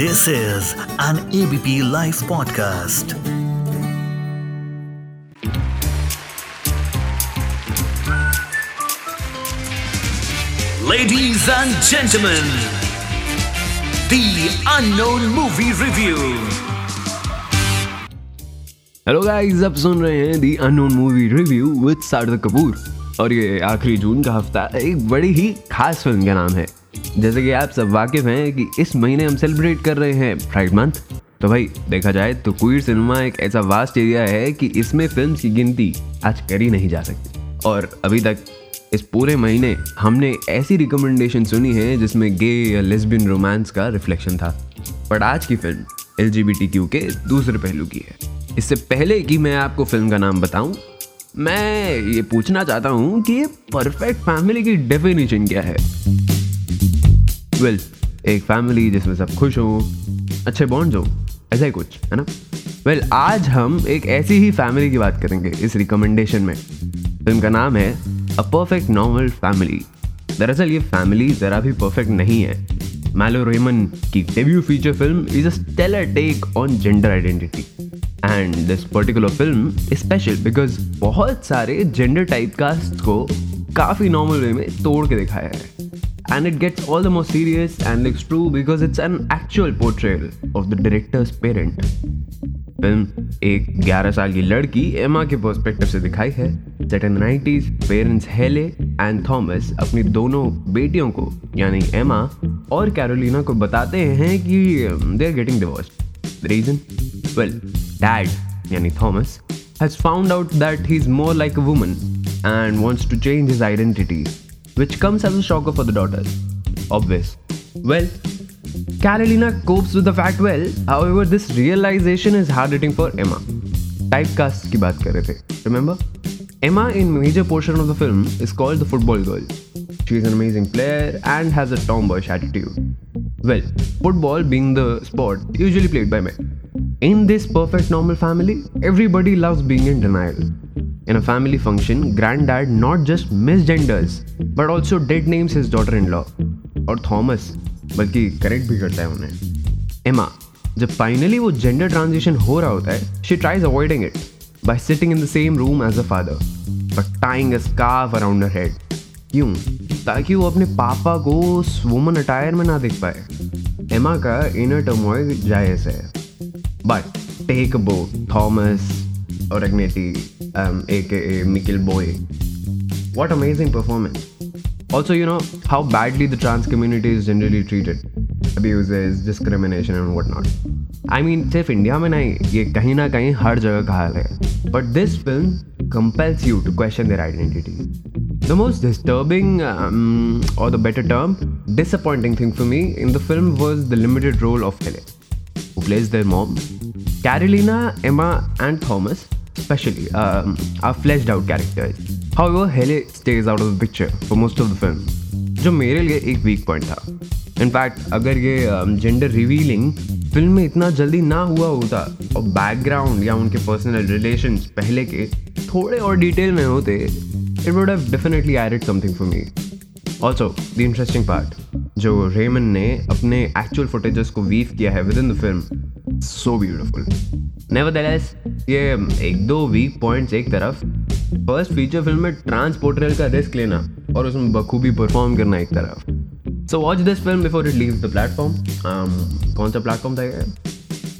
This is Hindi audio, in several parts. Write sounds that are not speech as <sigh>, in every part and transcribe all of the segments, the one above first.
This is an ABP Life podcast. Ladies and gentlemen, the unknown movie review. Hello guys आप सुन रहे हैं the unknown movie review with Sarthak Kapoor और ये आखिरी जून का हफ़्ता एक बड़ी ही खास फ़िल्म का नाम है जैसे कि आप सब वाकिफ हैं कि इस महीने हम सेलिब्रेट कर रहे हैं प्राइड मंथ तो भाई, देखा जाए तो क्वीर सिनेमा एक ऐसा वास्ट एरिया है कि इसमें फ़िल्म की गिनती आज करी नहीं जा सकती। और अभी तक इस पूरे महीने हमने ऐसी रिकमेंडेशन सुनी है जिसमें गे या लेस्बियन रोमांस का रिफ्लेक्शन था। बट आज की फ़िल्म एल के दूसरे पहलू की है। इससे पहले कि मैं आपको फ़िल्म का नाम बताऊँ, मैं ये पूछना चाहता हूँ कि ये परफेक्ट फैमिली की डेफिनेशन क्या है? वेल एक फैमिली जिसमें सब खुश हो अच्छे बॉन्ड्स हो ऐसा ही कुछ है ना? वेल well, आज हम एक ऐसी ही फैमिली की बात करेंगे इस रिकमेंडेशन में। फ़िल्म का नाम है अ परफेक्ट नॉर्मल फैमिली दरअसल ये फैमिली ज़रा भी परफेक्ट नहीं है। मैलो रेमन की debut feature film is a stellar take on gender identity and this particular film special because बहुत सारे जेंडर टाइप कास्ट को काफ़ी नॉर्मल वे में तोड़ के दिखाया है। and it gets all the more serious and looks true because it's an actual portrayal of the director's parent. Film एक 11 साल की लड़की एमा के पर्सपेक्टिव से दिखाई है set in 90s parents Hayley and Thomas अपनी दोनों बेटियों को, यानी एमा और कैरोलिना को बताते हैं कि they are getting divorced reason well dad यानी Thomas has found out that he is more like a woman and wants to change his identity which comes as a shocker for the daughters. Obvious. Well, Carolina copes with the fact well, however, this realization is hard hitting for Emma. Typecast ki baat kar rahe remember? Emma, in major portion of the film, is called the football girl. She is an amazing player and has a tomboyish attitude. Well, football being the sport usually played by men. In this perfect normal family, everybody loves being in denial. In a family function, granddad not just misgenders, but also dead names his daughter-in-law. और थॉमस बल्कि करेक्ट भी करता है उन्हें। एमा जब फाइनली वो जेंडर ट्रांजिशन हो रहा होता है she tries avoiding it by sitting in the same room as a father but tying around head क्यों? ताकि वो अपने पापा को उस वुमन अटायर में ना देख पाए। एमा का इनर टर्मोइल जायज़ है। बट टेक बो थॉमस और अग्नेटी ए के मिकिल boy What amazing performance. Also, you know how badly the trans community is generally treated. Abuses, discrimination and whatnot. I mean, सिर्फ इंडिया में नहीं ये कहीं ना कहीं हर जगह का हाल है but this film compels you to question their identity. The most disturbing, um, or the better term, disappointing thing for me in the film was the limited role of Helen, who plays their mom. Carolina, Emma, and Thomas, especially, um, are fleshed out characters. However, Hele stays out of the picture for most of the film, जो मेरे लिए एक वीक पॉइंट था इनफैक्ट अगर ये जेंडर रिवीलिंग फ़िल्म में इतना जल्दी ना हुआ होता और बैकग्राउंड या उनके पर्सनल रिलेशन पहले के थोड़े और डिटेल में होते it would have definitely added something for me also the interesting part जो रेमन ने अपने एक्चुअल फुटेजेस को वीव किया है with in the film so beautiful nevertheless ये एक, दो वीक पॉइंट्स एक तरफ़। फ़र्स्ट फीचर फ़िल्म में ट्रांसपोर्टरल का रिस्क लेना और उसमें बखूबी परफॉर्म करना एक तरफ़। So watch this film before it leave the platform कौन सा प्लेटफॉर्म था ये?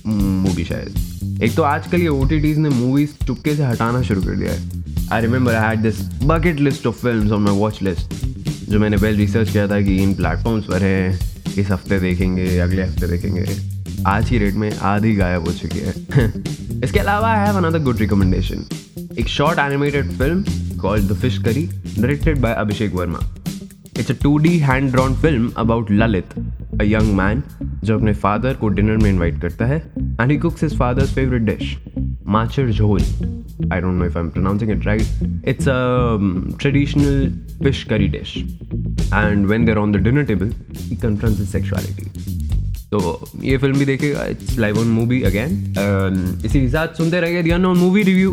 मूवी शायद। एक तो आजकल ये ओ ने मूवीज़ चुपके से हटाना शुरू कर दिया है। I remember I had this bucket list of film on my watch list जो मैंने वेल रिसर्च किया था कि इन प्लेटफॉर्म्स पर हैं, इस हफ़्ते देखेंगे, अगले हफ़्ते देखेंगे। आज की रेट में आधी गायब हो चुकी है <laughs> इसके अलावा I have another good recommendation एक short animated film called the fish curry directed by Abhishek Verma it's a two D hand drawn film about Lalit a young man जो अपने फादर को डिनर में इनवाइट करता है and he cooks his father's favourite dish macher jhol I don't know if I'm pronouncing it right. It's a um, traditional fish curry dish. And when they're on the dinner table, he confronts his sexuality. तो ये फ़िल्म भी देखेगा it's live on movie again इसी के साथ सुनते रहिए the unknown movie review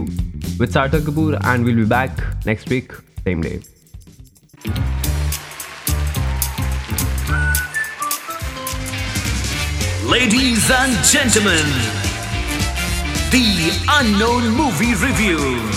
with Sarthak Kapoor and will be back next week same day Ladies and gentlemen, the unknown movie review.